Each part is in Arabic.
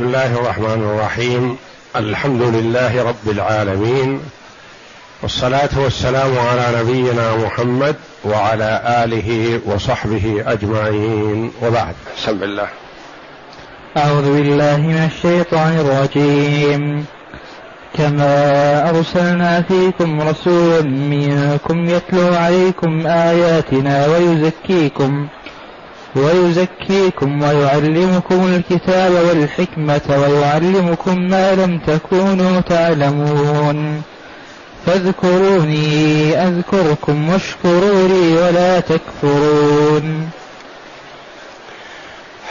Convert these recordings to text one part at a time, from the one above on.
بسم الله الرحمن الرحيم. الحمد لله رب العالمين. والصلاة والسلام على نبينا محمد وعلى آله وصحبه أجمعين. وبعد. بسم الله. أعوذ بالله من الشيطان الرجيم. كما أرسلنا فيكم رسولا منكم يتلو عليكم آياتنا ويزكيكم. ويزكيكم ويعلمكم الكتاب والحكمة ويعلمكم ما لم تكونوا تعلمون. فاذكروني أذكركم واشكروا لي ولا تكفرون.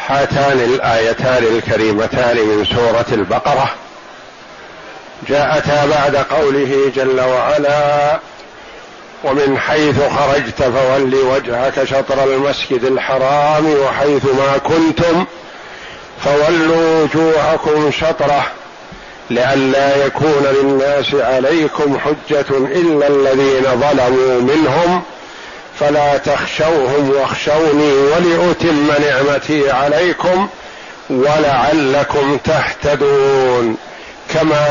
هاتان الآيتان الكريمتان من سورة البقرة. جاءتا بعد قوله جل وعلا ومن حيث خرجت فول وجهك شطر المسجد الحرام وحيث ما كنتم فولوا وجوهكم شطره لئلا يكون للناس عليكم حجة إلا الذين ظلموا منهم فلا تخشوهم واخشوني ولأتم نعمتي عليكم ولعلكم تهتدون كما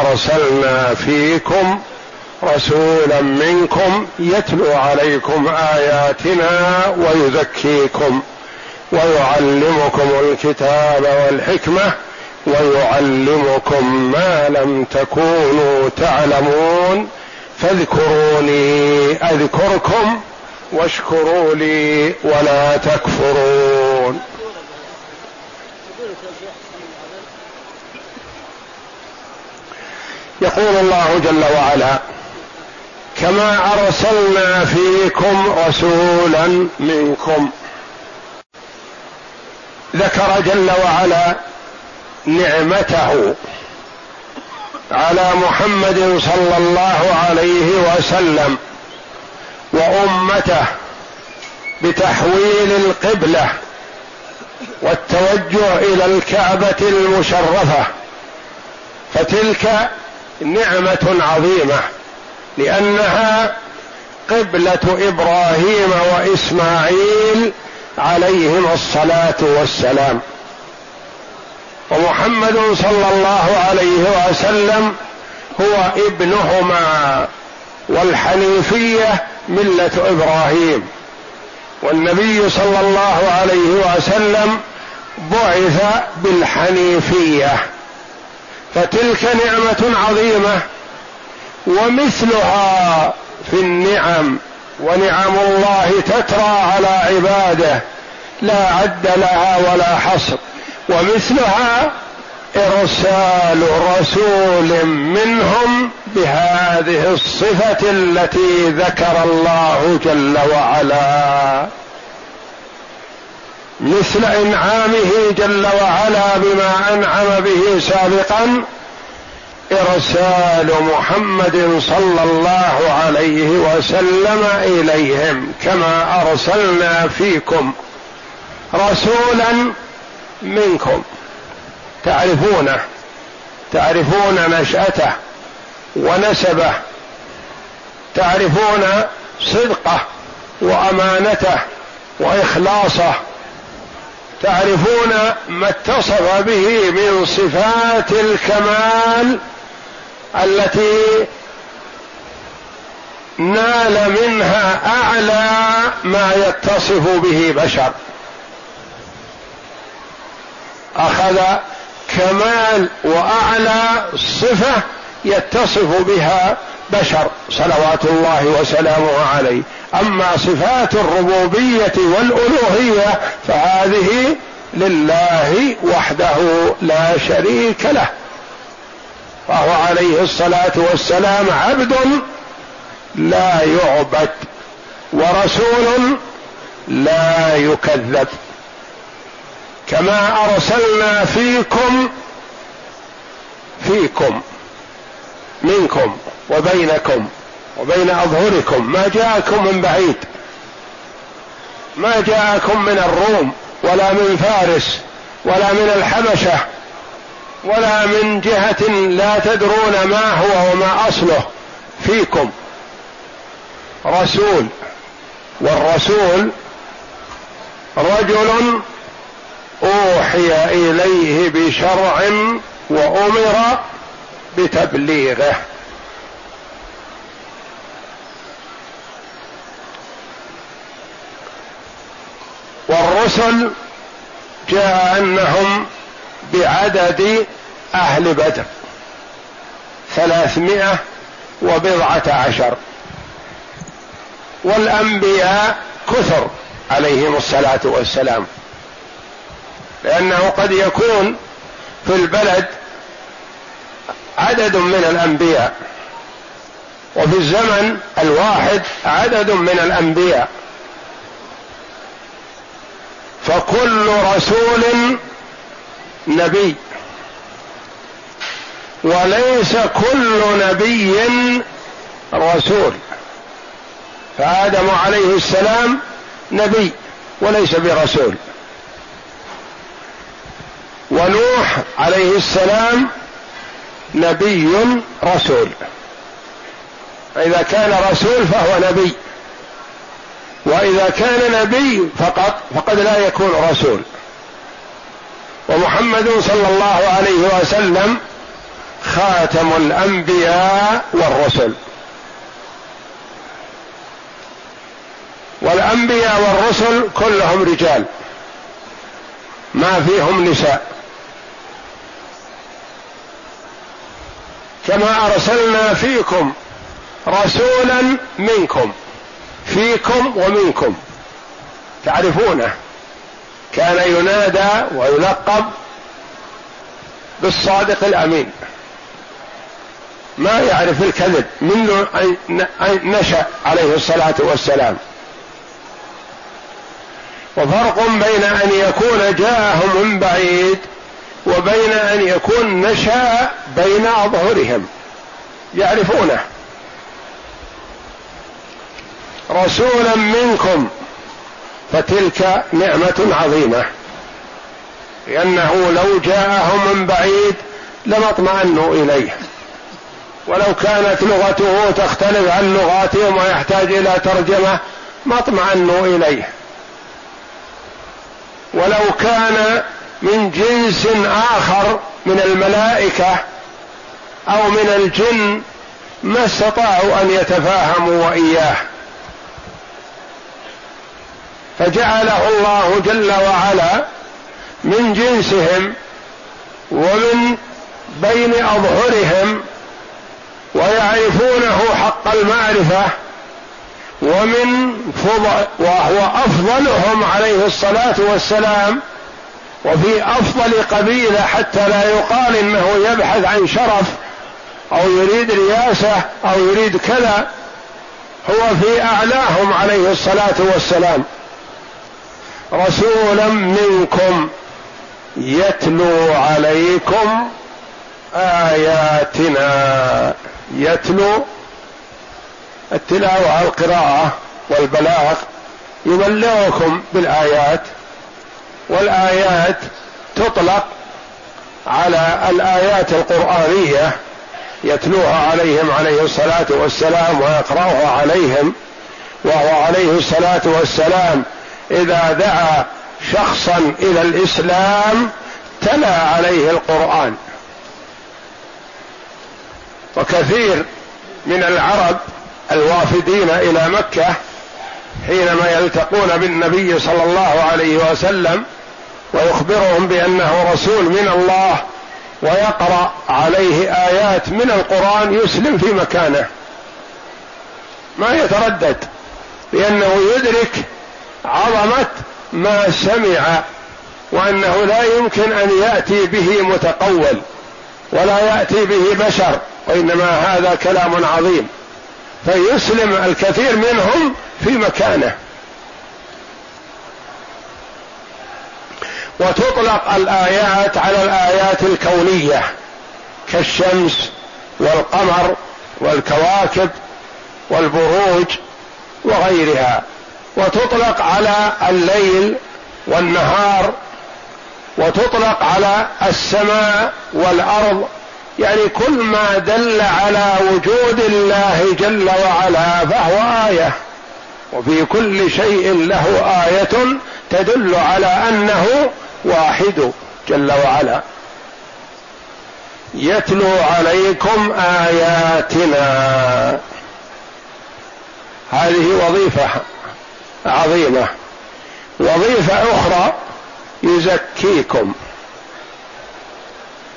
أرسلنا فيكم رسولا منكم يتلو عليكم آياتنا ويزكيكم ويعلمكم الكتاب والحكمة ويعلمكم ما لم تكونوا تعلمون فاذكروني أذكركم واشكروا لي ولا تكفرون. يقول الله جل وعلا كما أرسلنا فيكم رسولا منكم. ذكر جل وعلا نعمته على محمد صلى الله عليه وسلم وأمته بتحويل القبلة والتوجه إلى الكعبة المشرفة. فتلك نعمة عظيمة. لأنها قبلة إبراهيم وإسماعيل عليهم الصلاة والسلام. ومحمد صلى الله عليه وسلم هو ابنهما والحنيفية ملة إبراهيم. والنبي صلى الله عليه وسلم بعث بالحنيفية. فتلك نعمة عظيمة ومثلها في النعم ونعم الله تترى على عباده لا عد لها ولا حصر. ومثلها إرسال رسول منهم بهذه الصفة التي ذكر الله جل وعلا. مثل إنعامه جل وعلا بما أنعم به سابقا إرسال محمد صلى الله عليه وسلم إليهم كما أرسلنا فيكم رسولا منكم. تعرفونه تعرفون نشأته ونسبه تعرفون صدقه وأمانته وإخلاصه تعرفون ما اتصف به من صفات الكمال التي نال منها أعلى ما يتصف به بشر. أخذ كمال وأعلى صفة يتصف بها بشر صلوات الله وسلامه عليه. أما صفات الربوبية والألوهية فهذه لله وحده لا شريك له. فهو عليه الصلاة والسلام عبد لا يعبد ورسول لا يكذب. كما أرسلنا فيكم فيكم منكم وبينكم وبين أظهركم ما جاءكم من بعيد ما جاءكم من الروم ولا من فارس ولا من الحبشة ولا من جهة لا تدرون ما هو وما أصله فيكم. رسول والرسول رجل أوحي إليه بشرع وأمر بتبليغه. والرسل جاء أنهم بعدد أهل بدر. ثلاثمائة وبضعة عشر. والأنبياء كثر عليهم الصلاة والسلام. لأنه قد يكون في البلد عدد من الأنبياء. وفي الزمن الواحد عدد من الأنبياء. فكل رسول نبي. وليس كل نبي رسول. فآدم عليه السلام نبي وليس برسول. ونوح عليه السلام نبي رسول. فإذا كان رسول فهو نبي. وإذا كان نبي فقط فقد لا يكون رسول. ومحمد صلى الله عليه وسلم خاتم الأنبياء والرسل. والأنبياء والرسل كلهم رجال. ما فيهم نساء. كما أرسلنا فيكم رسولا منكم فيكم ومنكم. تعرفونه؟ كان ينادى ويلقب بالصادق الأمين. ما يعرف الكذب ان نشأ عليه الصلاة والسلام. وفرق بين أن يكون جاءهم من بعيد وبين أن يكون نشأ بين أظهرهم. يعرفونه. رسولا منكم. فتلك نعمة عظيمة. لأنه لو جاءهم من بعيد لما اطمأنوا إليه. ولو كانت لغته تختلف عن لغاتهم ويحتاج إلى ترجمة ما اطمأنوا إليه. ولو كان من جنس آخر من الملائكة أو من الجن ما استطاعوا أن يتفاهموا وإياه. فجعله الله جل وعلا من جنسهم ومن بين أظهرهم ويعرفونه حق المعرفة ومن فضل وهو أفضلهم عليه الصلاة والسلام وفي أفضل قبيلة حتى لا يقال إنه يبحث عن شرف أو يريد رياسة أو يريد كذا هو في أعلاهم عليه الصلاة والسلام. رسولا منكم يتلو عليكم آياتنا. يتلو التلاوة القراءة والبلاغ يبلغكم بالآيات والآيات تطلق على الآيات القرآنية يتلوها عليهم عليه الصلاة والسلام ويقرأها عليهم وهو عليه الصلاة والسلام إذا دعا شخصا إلى الإسلام تلا عليه القرآن. وكثير من العرب الوافدين إلى مكة حينما يلتقون بالنبي صلى الله عليه وسلم ويخبرهم بأنه رسول من الله ويقرأ عليه آيات من القرآن يسلم في مكانه. ما يتردد لأنه يدرك عظمه ما سمع وأنه لا يمكن أن يأتي به متقول ولا يأتي به بشر وإنما هذا كلام عظيم. فيسلم الكثير منهم في مكانه. وتطلق الآيات على الآيات الكونية كالشمس والقمر والكواكب والبروج وغيرها. وتطلق على الليل والنهار وتطلق على السماء والأرض يعني كل ما دل على وجود الله جل وعلا فهو آية. وفي كل شيء له آية تدل على أنه واحد جل وعلا. يتلو عليكم آياتنا. هذه وظيفة. عظيمة. وظيفة أخرى يزكيكم.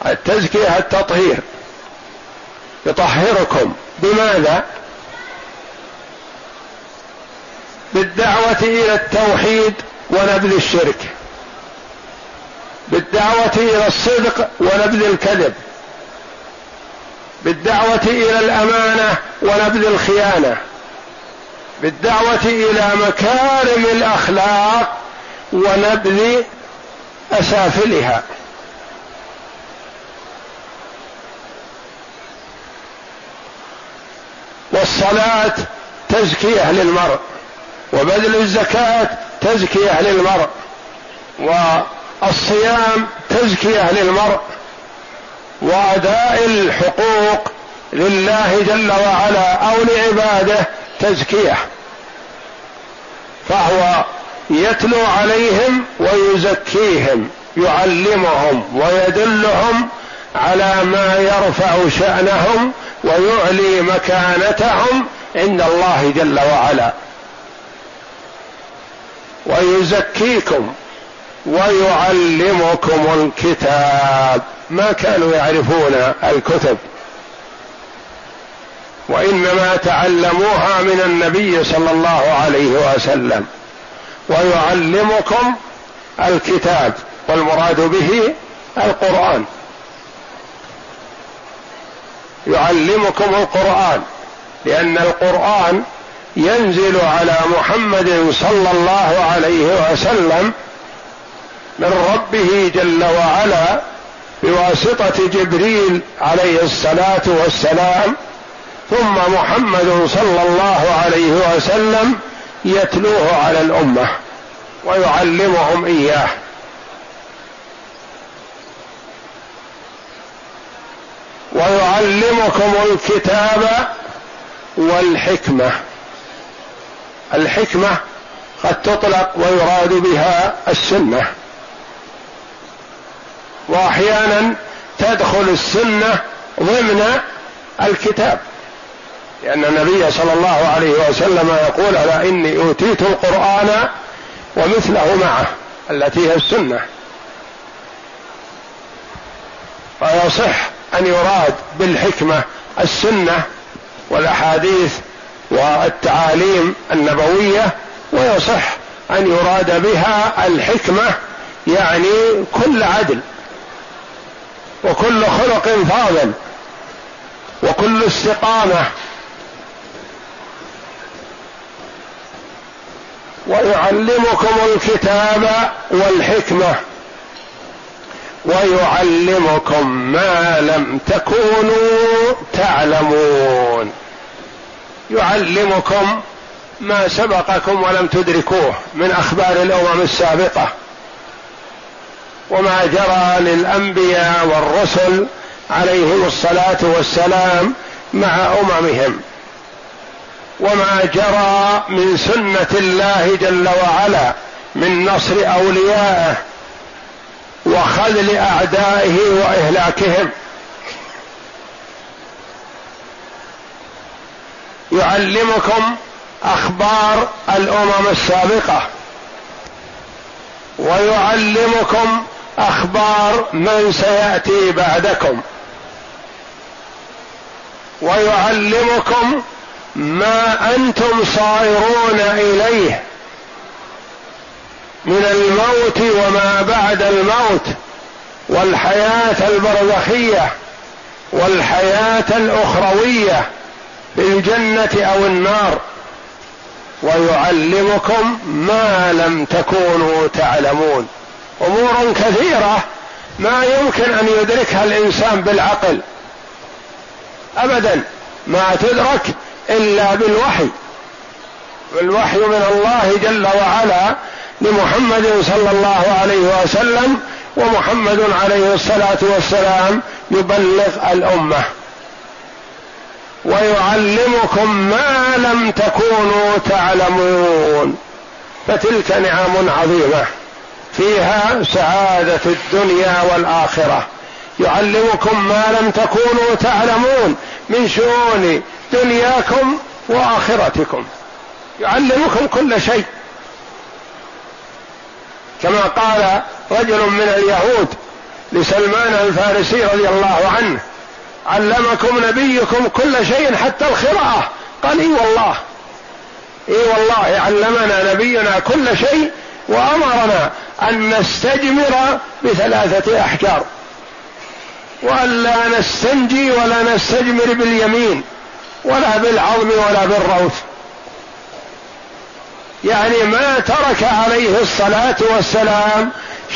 التزكية التطهير. يطهركم. بماذا؟ بالدعوة إلى التوحيد ونبذ الشرك. بالدعوة إلى الصدق ونبذ الكذب. بالدعوة إلى الأمانة ونبذ الخيانة. بالدعوة إلى مكارم الأخلاق ونبذ أسافلها. والصلاة تزكية للمرء وبذل الزكاة تزكية للمرء والصيام تزكية للمرء وأداء الحقوق لله جل وعلا أو لعباده تزكية. فهو يتلو عليهم ويزكيهم يعلمهم ويدلهم على ما يرفع شأنهم ويعلي مكانتهم عند الله جل وعلا. ويزكيكم ويعلمكم الكتاب. ما كانوا يعرفون الكتب. وإنما تعلموها من النبي صلى الله عليه وسلم. ويعلمكم الكتاب والمراد به القرآن. يعلمكم القرآن لأن القرآن ينزل على محمد صلى الله عليه وسلم من ربه جل وعلا بواسطة جبريل عليه الصلاة والسلام ثم محمد صلى الله عليه وسلم يتلوه على الأمة ويعلمهم إياه. ويعلمكم الكتاب والحكمة. الحكمة قد تطلق ويراد بها السنة. وأحيانا تدخل السنة ضمن الكتاب. لأن النبي صلى الله عليه وسلم يقول ألا إني أوتيت القرآن ومثله معه التي هي السنة. فيصح أن يراد بالحكمة السنة والأحاديث والتعاليم النبوية ويصح أن يراد بها الحكمة يعني كل عدل وكل خلق فاضل وكل استقامة ويعلمكم الكتاب والحكمة ويعلمكم ما لم تكونوا تعلمون. يعلمكم ما سبقكم ولم تدركوه من أخبار الأمم السابقة وما جرى للأنبياء والرسل عليهم الصلاة والسلام مع أممهم. وما جرى من سنة الله جل وعلا من نصر أوليائه وخذل أعدائه وإهلاكهم. يعلمكم أخبار الأمم السابقة. ويعلمكم أخبار من سيأتي بعدكم. ويعلمكم ما أنتم صائرون إليه من الموت وما بعد الموت والحياة البرزخية والحياة الأخروية في الجنه أو النار ويعلمكم ما لم تكونوا تعلمون. أمور كثيرة ما يمكن أن يدركها الإنسان بالعقل. ابدا ما تدرك إلا بالوحي. والوحي من الله جل وعلا لمحمد صلى الله عليه وسلم ومحمد عليه الصلاة والسلام يبلغ الأمة. ويعلمكم ما لم تكونوا تعلمون. فتلك نعم عظيمة. فيها سعادة الدنيا والآخرة. يعلمكم ما لم تكونوا تعلمون. من شؤون دنياكم وآخرتكم يعلمكم كل شيء. كما قال رجل من اليهود لسلمان الفارسي رضي الله عنه علمكم نبيكم كل شيء حتى القراءة. قال إي والله إي والله علمنا نبينا كل شيء وأمرنا أن نستجمر بثلاثة أحجار. وأن لا نستنجي ولا نستجمر باليمين. ولا بالعظم ولا بالروث. يعني ما ترك عليه الصلاة والسلام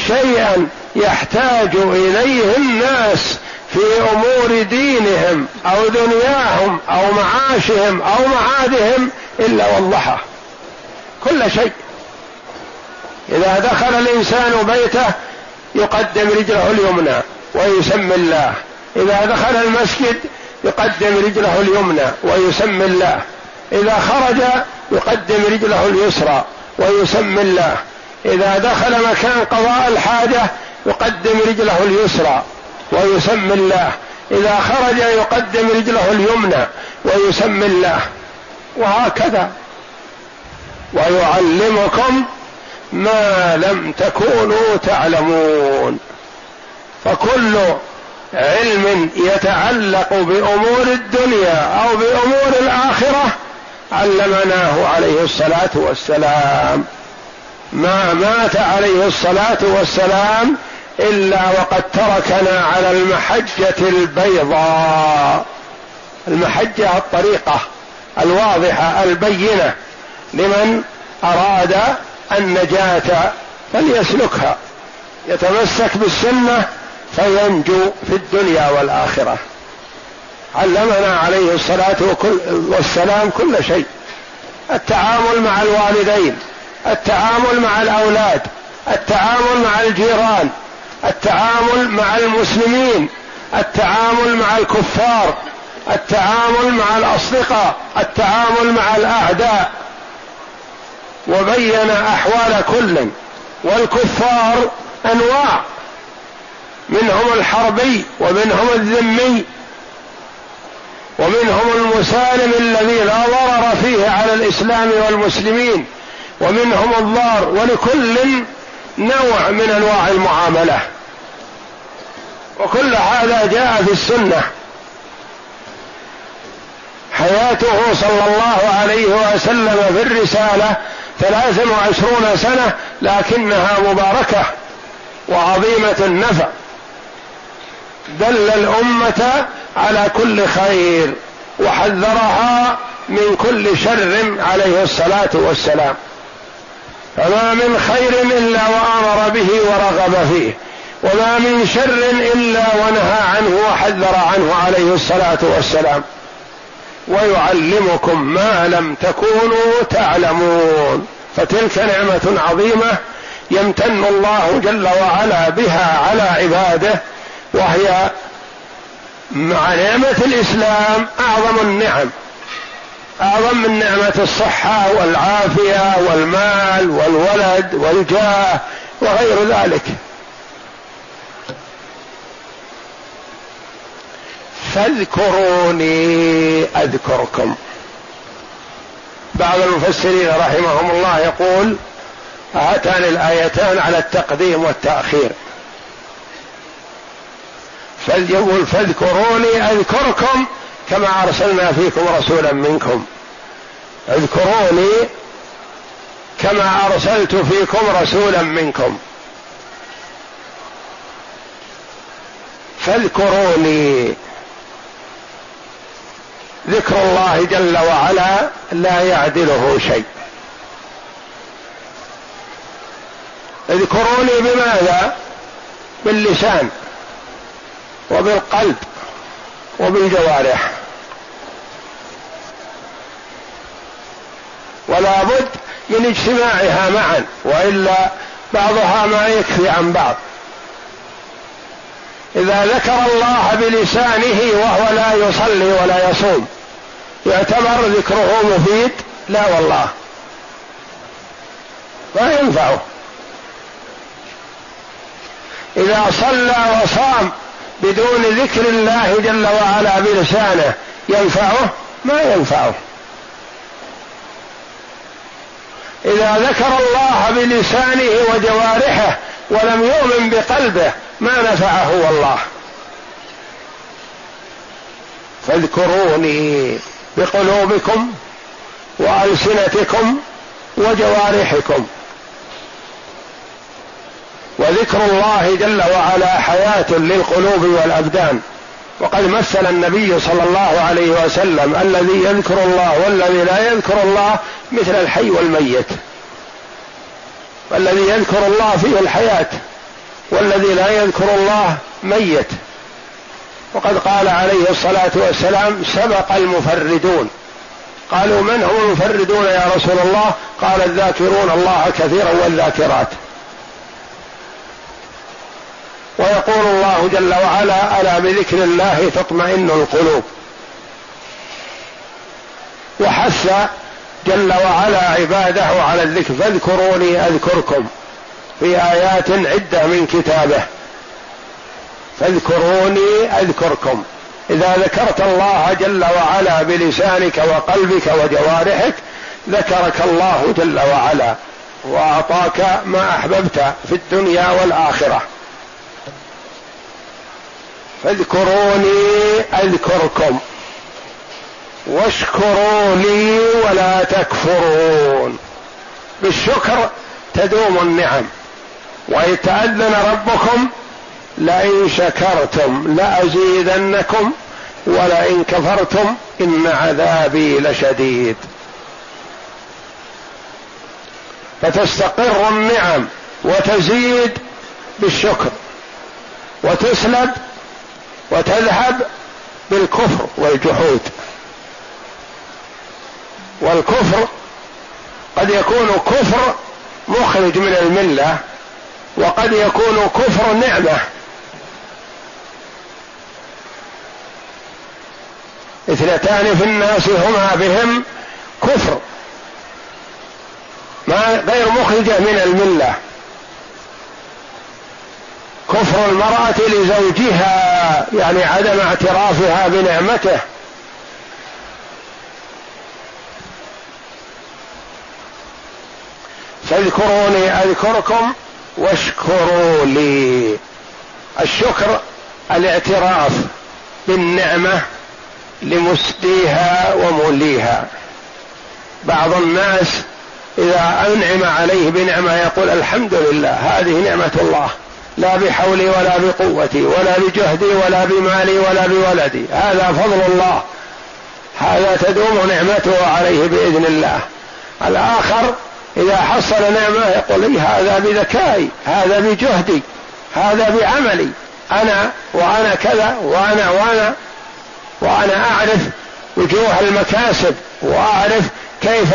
شيئا يحتاج إليه الناس في أمور دينهم أو دنياهم أو معاشهم أو معادهم إلا وضحه كل شيء. إذا دخل الإنسان بيته يقدم رجله اليمنى ويسمي الله. إذا دخل المسجد يقدم رجله اليمنى ويسمي الله. إذا خرج يقدم رجله اليسرى ويسمي الله. إذا دخل مكان قضاء الحاجة يقدم رجله اليسرى ويسمي الله. إذا خرج يقدم رجله اليمنى ويسمي الله. وهكذا. ويعلمكم ما لم تكونوا تعلمون. فكل علم يتعلق بأمور الدنيا أو بأمور الآخرة علمناه عليه الصلاة والسلام. ما مات عليه الصلاة والسلام إلا وقد تركنا على المحجة البيضاء. المحجة الطريقة الواضحة البينة لمن أراد النجاة فليسلكها. يتمسك بالسنة فينجو في الدنيا والآخرة. علمنا عليه الصلاة والسلام كل شيء. التعامل مع الوالدين التعامل مع الأولاد التعامل مع الجيران التعامل مع المسلمين التعامل مع الكفار التعامل مع الأصدقاء التعامل مع الأعداء. وبين أحوال كل والكفار أنواع. منهم الحربي ومنهم الذمي ومنهم المسالم الذي لا ضرر فيه على الإسلام والمسلمين ومنهم الضار ولكل نوع من أنواع المعاملة. وكل هذا جاء في السنة. حياته صلى الله عليه وسلم في الرسالة ثلاث وعشرون سنة لكنها مباركة وعظيمة النفع. دل الأمة على كل خير وحذرها من كل شر عليه الصلاة والسلام. فما من خير إلا وأمر به ورغب فيه وما من شر إلا ونهى عنه وحذر عنه عليه الصلاة والسلام. ويعلمكم ما لم تكونوا تعلمون. فتلك نعمة عظيمة يمتن الله جل وعلا بها على عباده وهي مع نعمة الإسلام أعظم النعم. أعظم من نعمة الصحة والعافية والمال والولد والجاه وغير ذلك. فاذكروني أذكركم. بعض المفسرين رحمهم الله يقول هاتان الآيتان على التقديم والتأخير. فليقول فاذكروني أذكركم كما أرسلنا فيكم رسولا منكم. اذكروني كما أرسلت فيكم رسولا منكم. فاذكروني. ذكر الله جل وعلا لا يعدله شيء. اذكروني بماذا؟ باللسان. وبالقلب وبالجوارح. ولا بد من اجتماعها معا وإلا بعضها ما يكفي عن بعض. إذا ذكر الله بلسانه وهو لا يصلي ولا يصوم يعتبر ذكره مفيد؟ لا والله. ما ينفعه. إذا صلى وصام بدون ذكر الله جل وعلا بلسانه ينفعه ما ينفعه. إذا ذكر الله بلسانه وجوارحه ولم يؤمن بقلبه ما نفعه والله. فاذكروني بقلوبكم وألسنتكم وجوارحكم. وذكر الله جل وعلا حياة للقلوب والأبدان. وقد مثل النبي صلى الله عليه وسلم الذي يذكر الله والذي لا يذكر الله مثل الحي والميت. والذي يذكر الله فيه الحياة والذي لا يذكر الله ميت. وقد قال عليه الصلاة والسلام سبق المفردون. قالوا من هم المفردون يا رسول الله؟ قال الذاكرون الله كثيرا والذاكرات. ويقول الله جل وعلا ألا بذكر الله تطمئن القلوب؟ وحث جل وعلا عباده على الذكر فاذكروني أذكركم في آيات عدة من كتابه. فاذكروني أذكركم. إذا ذكرت الله جل وعلا بلسانك وقلبك وجوارحك ذكرك الله جل وعلا وأعطاك ما أحببت في الدنيا والآخرة. فاذكروني اذكركم. واشكروا لي ولا تكفرون. بالشكر تدوم النعم. ويتأذن ربكم لئن شكرتم لأزيدنكم ولئن كفرتم إن عذابي لشديد. فتستقر النعم وتزيد بالشكر وتسلب وتذهب بالكفر والجحود. والكفر قد يكون كفر مخرج من الملة وقد يكون كفر نعمة. اثنتان في الناس هما بهم كفر ما غير مخرجة من الملة. كفر المرأة لزوجها يعني عدم اعترافها بنعمته. فاذكروني أذكركم واشكروا لي. الشكر الاعتراف بالنعمة لمسديها وموليها. بعض الناس إذا أنعم عليه بنعمة يقول الحمد لله هذه نعمة الله. لا بحولي ولا بقوتي ولا بجهدي ولا بمالي ولا بولدي. هذا فضل الله. هذا تدوم نعمته عليه بإذن الله. الآخر إذا حصل نعمة يقول لي هذا بذكائي هذا بجهدي هذا بعملي. أنا وأنا كذا وأنا وأنا وأنا أعرف وجوه المكاسب وأعرف كيف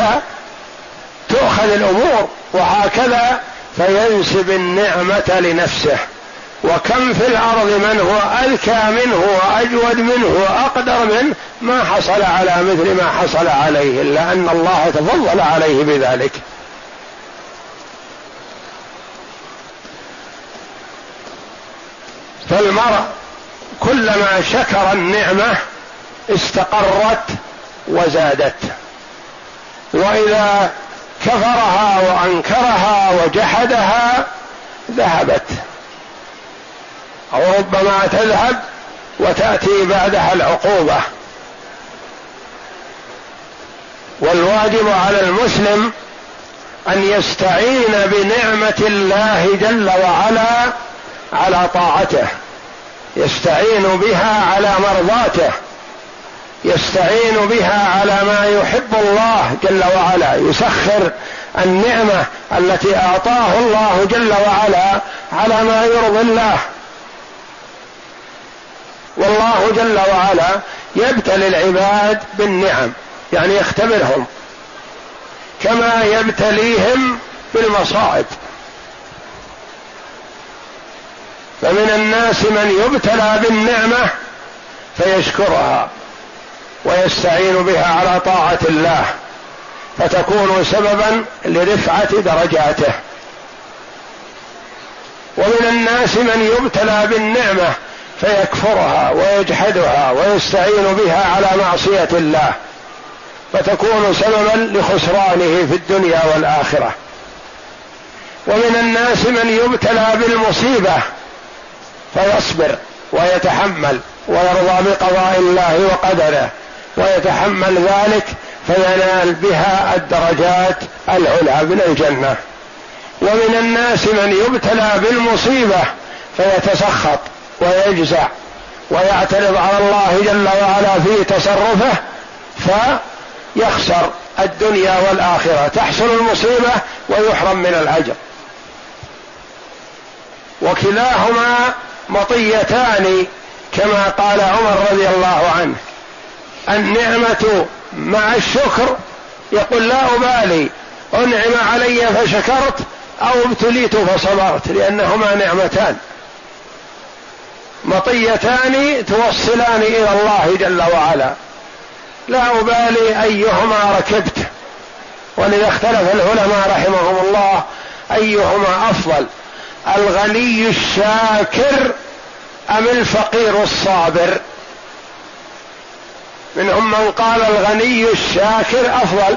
تؤخذ الأمور وهكذا فينسب النعمة لنفسه. وكم في الأرض من هو أذكى منه وأجود منه وأقدر منه ما حصل على مثل ما حصل عليه إلا أن الله تفضل عليه بذلك. فالمرء كلما شكر النعمة استقرت وزادت. وإذا كفرها وأنكرها وجحدها ذهبت. أو ربما تذهب وتأتي بعدها العقوبة. والواجب على المسلم أن يستعين بنعمة الله جل وعلا على طاعته. يستعين بها على مرضاته. يستعين بها على ما يحب الله جل وعلا يسخر النعمة التي أعطاه الله جل وعلا على ما يرضي الله. والله جل وعلا يبتلي العباد بالنعم يعني يختبرهم كما يبتليهم بالمصائب. فمن الناس من يبتلى بالنعمة فيشكرها. ويستعين بها على طاعة الله فتكون سببا لرفعة درجاته. ومن الناس من يبتلى بالنعمة فيكفرها ويجحدها ويستعين بها على معصية الله فتكون سببا لخسرانه في الدنيا والآخرة. ومن الناس من يبتلى بالمصيبة فيصبر ويتحمل ويرضى بقضاء الله وقدره. ويتحمل ذلك فينال بها الدرجات العلى من الجنة. ومن الناس من يبتلى بالمصيبة فيتسخط ويجزع ويعترض على الله جل وعلا في تصرفه فيخسر الدنيا والآخرة. تحصل المصيبة ويحرم من الأجر. وكلاهما مطيتان كما قال عمر رضي الله عنه. النعمة مع الشكر. يقول لا أبالي أنعم علي فشكرت أو ابتليت فصبرت لأنهما نعمتان. مطيتان توصلان إلى الله جل وعلا. لا أبالي أيهما ركبت. ولذا اختلف العلماء رحمهم الله أيهما أفضل الغني الشاكر أم الفقير الصابر؟ منهم من قال الغني الشاكر أفضل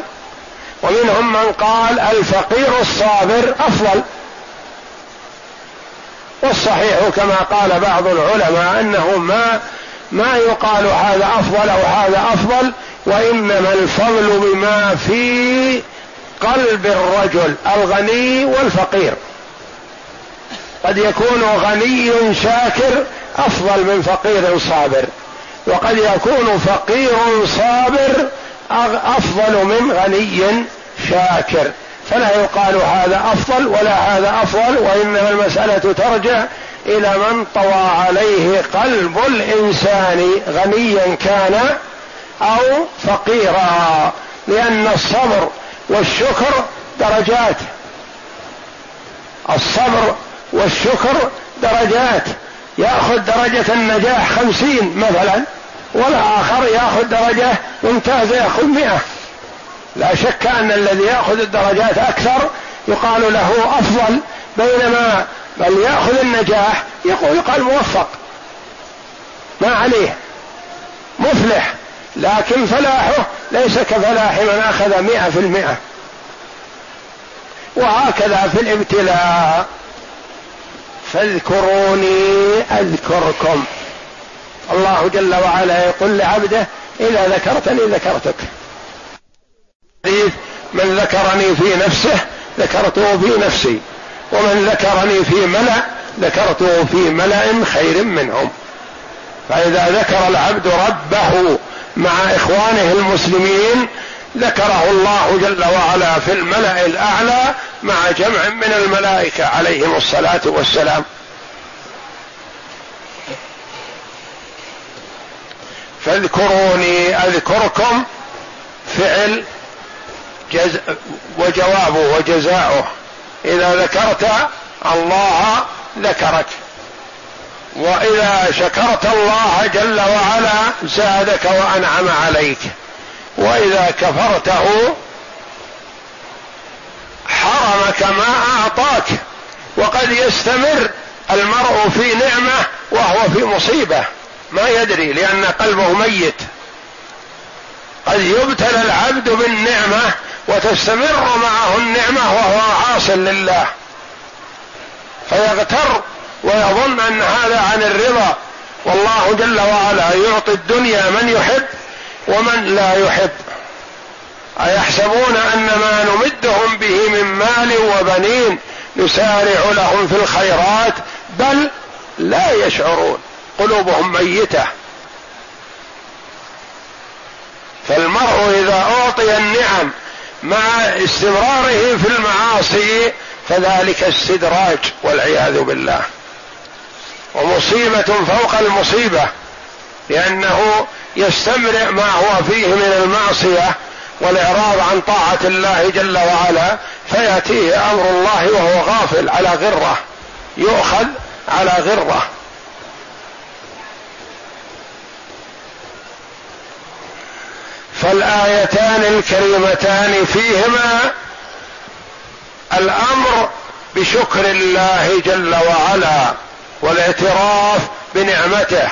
ومنهم من قال الفقير الصابر أفضل. والصحيح كما قال بعض العلماء أنه ما ما يقال هذا أفضل أو هذا أفضل وإنما الفضل بما في قلب الرجل الغني والفقير. قد يكون غني شاكر أفضل من فقير صابر. وقد يكون فقير صابر أفضل من غني شاكر. فلا يقال هذا أفضل ولا هذا أفضل وإنما المسألة ترجع إلى من طوى عليه قلب الإنسان غنيا كان أو فقيرا. لأن الصبر والشكر درجات. الصبر والشكر درجات. ياخذ درجة النجاح خمسين مثلا والآخر ياخذ درجة ممتازة ياخذ مئة. لا شك أن الذي ياخذ الدرجات أكثر يقال له أفضل بينما من ياخذ النجاح يقول يقال موفق. ما عليه. مفلح. لكن فلاحه ليس كفلاح من أخذ مئة في المئة. وهكذا في الابتلاء. فاذكروني أذكركم. الله جل وعلا يقول لعبده إذا ذكرتني ذكرتك. من ذكرني في نفسه ذكرته في نفسي. ومن ذكرني في ملأ ذكرته في ملأ خير منهم. فإذا ذكر العبد ربه مع إخوانه المسلمين ذكره الله جل وعلا في الملأ الأعلى مع جمع من الملائكة عليهم الصلاة والسلام. فاذكروني أذكركم فعل جز وجوابه وجزاؤه. إذا ذكرت الله ذكرك. وإذا شكرت الله جل وعلا زادك وأنعم عليك. وإذا كفرته حرمك ما أعطاك وقد يستمر المرء في نعمة وهو في مصيبة. ما يدري لأن قلبه ميت. قد يبتلى العبد بالنعمة وتستمر معه النعمة وهو عاص لله. فيغتر ويظن أن هذا عن الرضا. والله جل وعلا يعطي الدنيا من يحب ومن لا يحب. أيحسبون أن ما نمدهم به من مال وبنين نسارع لهم في الخيرات بل لا يشعرون. قلوبهم ميتة. فالمرء إذا أعطي النعم مع استمراره في المعاصي فذلك استدراج والعياذ بالله. ومصيبة فوق المصيبة لأنه يستمرئ ما هو فيه من المعصية والإعراض عن طاعة الله جل وعلا فيأتيه أمر الله وهو غافل على غرة يؤخذ على غرة. فالآيتان الكريمتان فيهما الأمر بشكر الله جل وعلا والاعتراف بنعمته.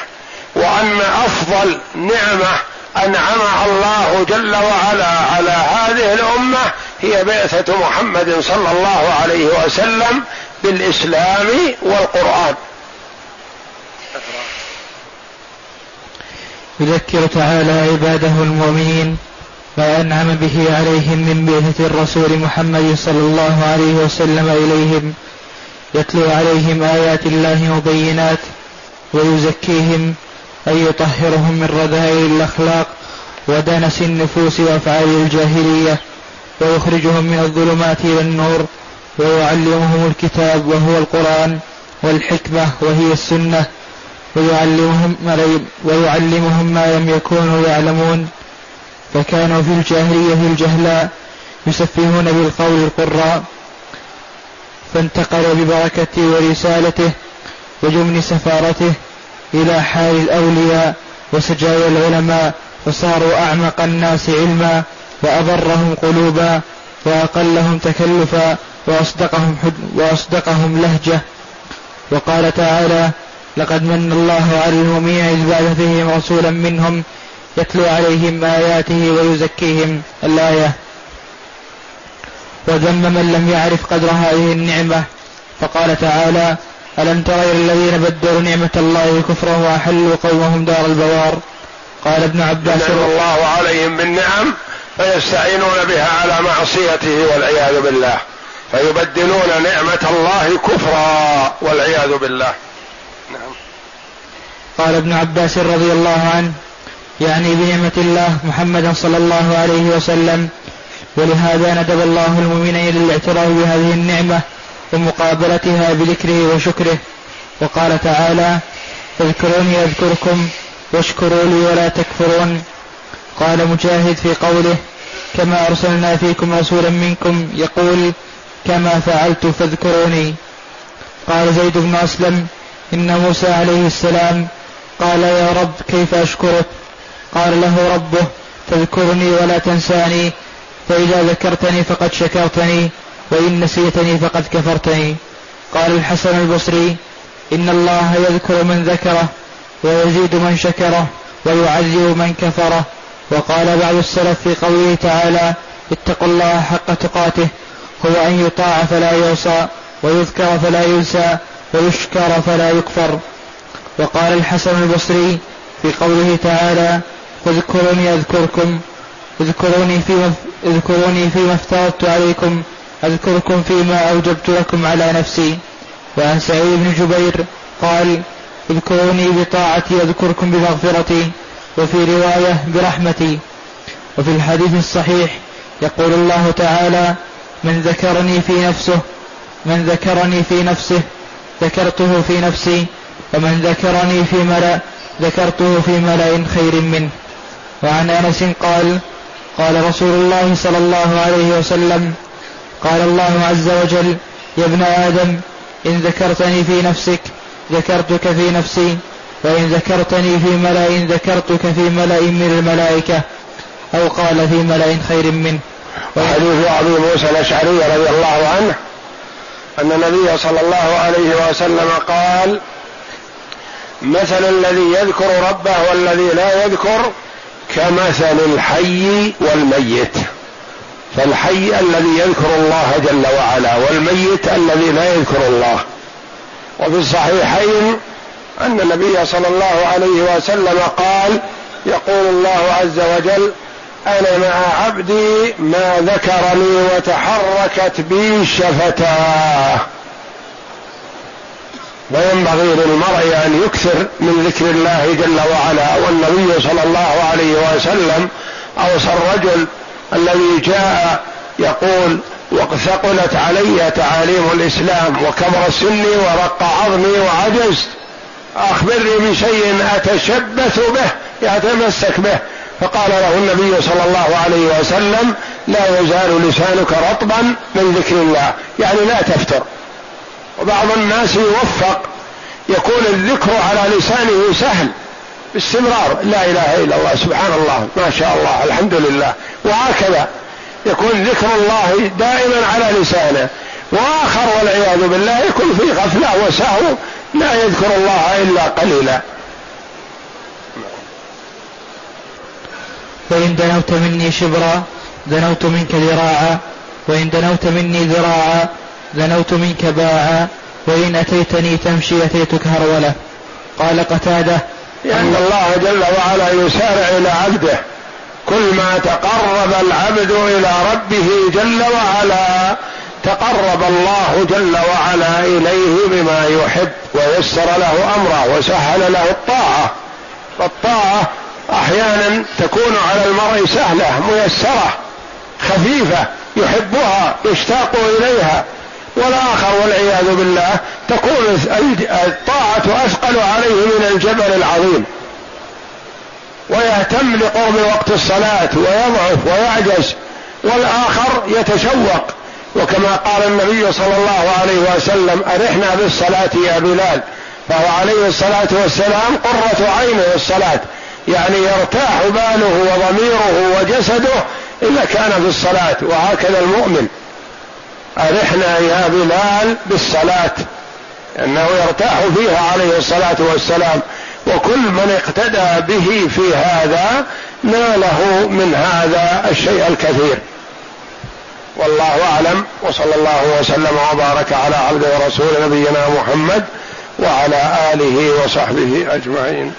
وأن أفضل نعمة انعم الله جل وعلا على هذه الأمة هي بعثة محمد صلى الله عليه وسلم بالإسلام والقرآن. يذكر تعالى عباده المؤمنين ما أنعم به عليهم من بعثة الرسول محمد صلى الله عليه وسلم إليهم يتلو عليهم آيات الله مبينات ويزكيهم أي يطهرهم من رذائل الأخلاق ودنس النفوس وأفعال الجاهلية ويخرجهم من الظلمات إلى النور ويعلمهم الكتاب وهو القرآن والحكمة وهي السنة ويعلمهم ما ويعلمهم ما لم يكونوا يعلمون. فكانوا في الجاهلية الجهلاء يسفهون بالقول القراء فانتقل ببركته ورسالته وجمن سفارته إلى حال الأولياء وسجايا العلماء فصاروا أعمق الناس علما وأبرهم قلوبا وأقلهم تكلفا وأصدقهم, وأصدقهم لهجة. وقال تعالى لقد من الله على المؤمنين إذ بعث فيهم رسولا منهم يتلو عليهم آياته ويزكيهم الآية. وذم من لم يعرف قدر هذه النعمة. فقال تعالى ألم تر إلى الذين بدلوا نعمة الله كفرا وأحلوا قومهم دار البوار؟ قال ابن عباس الله عليهم بالنعم فيستعينون بها على معصيته والعياذ بالله. فيبدلون نعمة الله كفرا والعياذ بالله. نعم. قال ابن عباس رضي الله عنه يعني بنعمة الله محمدا صلى الله عليه وسلم. ولهذا ندب الله المؤمنين للاعتراف بهذه النعمة ومقابلتها بذكره وشكره. وقال تعالى اذكروني أذكركم واشكروا لي ولا تكفرون. قال مجاهد في قوله كما أرسلنا فيكم رسولا منكم يقول كما فعلت فاذكروني. قال زيد بن أسلم إن موسى عليه السلام قال يا رب كيف أشكرك؟ قال له ربه تذكرني ولا تنساني فإذا ذكرتني فقد شكرتني. وإن نسيتني فقد كفرتني. قال الحسن البصري إن الله يذكر من ذكره ويزيد من شكره ويعذب من كفره. وقال بعض السلف في قوله تعالى اتقوا الله حق تقاته هو أن يطاع فلا يعصى ويذكر فلا ينسى ويشكر فلا يكفر. وقال الحسن البصري في قوله تعالى فاذكروني أذكركم اذكروني فيما اذكروني فيما افترضت عليكم أذكركم فيما أوجبت لكم على نفسي. وعن سعيد بن جبير قال اذكروني بطاعتي أذكركم بمغفرتي وفي رواية برحمتي. وفي الحديث الصحيح يقول الله تعالى من ذكرني في نفسه من ذكرني في نفسه ذكرته في نفسي ومن ذكرني في ملأ ذكرته في ملأ خير منه. وعن أنس قال قال رسول الله صلى الله عليه وسلم قال الله عز وجل يا ابن آدم إن ذكرتني في نفسك ذكرتك في نفسي وإن ذكرتني في ملأ ذكرتك في ملأ من الملائكة أو قال في ملأ خير منه. وحديث ابي موسى الأشعري رضي الله عنه أن النبي صلى الله عليه وسلم قال مثل الذي يذكر ربه والذي لا يذكر كمثل الحي والميت. فالحي الذي يذكر الله جل وعلا والميت الذي لا يذكر الله. وفي الصحيحين أن النبي صلى الله عليه وسلم قال يقول الله عز وجل أنا مع عبدي ما ذكرني وتحركت بي شفتاه. وينبغي للمرء أن يكثر من ذكر الله جل وعلا. والنبي صلى الله عليه وسلم أوصى الرجل الذي جاء يقول وثقلت علي تعاليم الإسلام وكبر سني ورق عظمي وعجزت. أخبرني بشيء أتشبث به يتمسك به. فقال له النبي صلى الله عليه وسلم لا يزال لسانك رطبا من ذكر الله. يعني لا تفتر. وبعض الناس يوفق يكون الذكر على لسانه سهل. باستمرار. لا إله إلا الله سبحان الله ما شاء الله الحمد لله. وهكذا يكون ذكر الله دائما على لسانه. وآخر والعياذ بالله يكون في غفلة وسهو لا يذكر الله إلا قليلا. وإن دنوت مني شبرا دنوت منك ذراعا. وإن دنوت مني ذراعا دنوت منك باعا. وإن أتيتني تمشي أتيتك هرولة. قال قتادة لأن الله جل وعلا يسارع إلى عبده. كل ما تقرب العبد إلى ربه جل وعلا تقرب الله جل وعلا إليه بما يحب ويسر له أمره وسهل له الطاعة. فالطاعة أحيانا تكون على المرء سهلة ميسرة خفيفة يحبها يشتاق إليها. والآخر والعياذ بالله تكون الطاعة أثقل عليه من الجبل العظيم. ويهتم لقرب وقت الصلاة ويضعف ويعجز والآخر يتشوق. وكما قال النبي صلى الله عليه وسلم أرحنا بالصلاة يا بلال. فهو عليه الصلاة والسلام قرة عينه الصلاة يعني يرتاح باله وضميره وجسده إذا كان في الصلاة وهكذا المؤمن. أرحنا يا بلال بالصلاة أنه يرتاح فيها عليه الصلاة والسلام. وكل من اقتدى به في هذا ناله من هذا الشيء الكثير. والله أعلم وصلى الله وسلم وبارك على عبده ورسول نبينا محمد وعلى آله وصحبه أجمعين.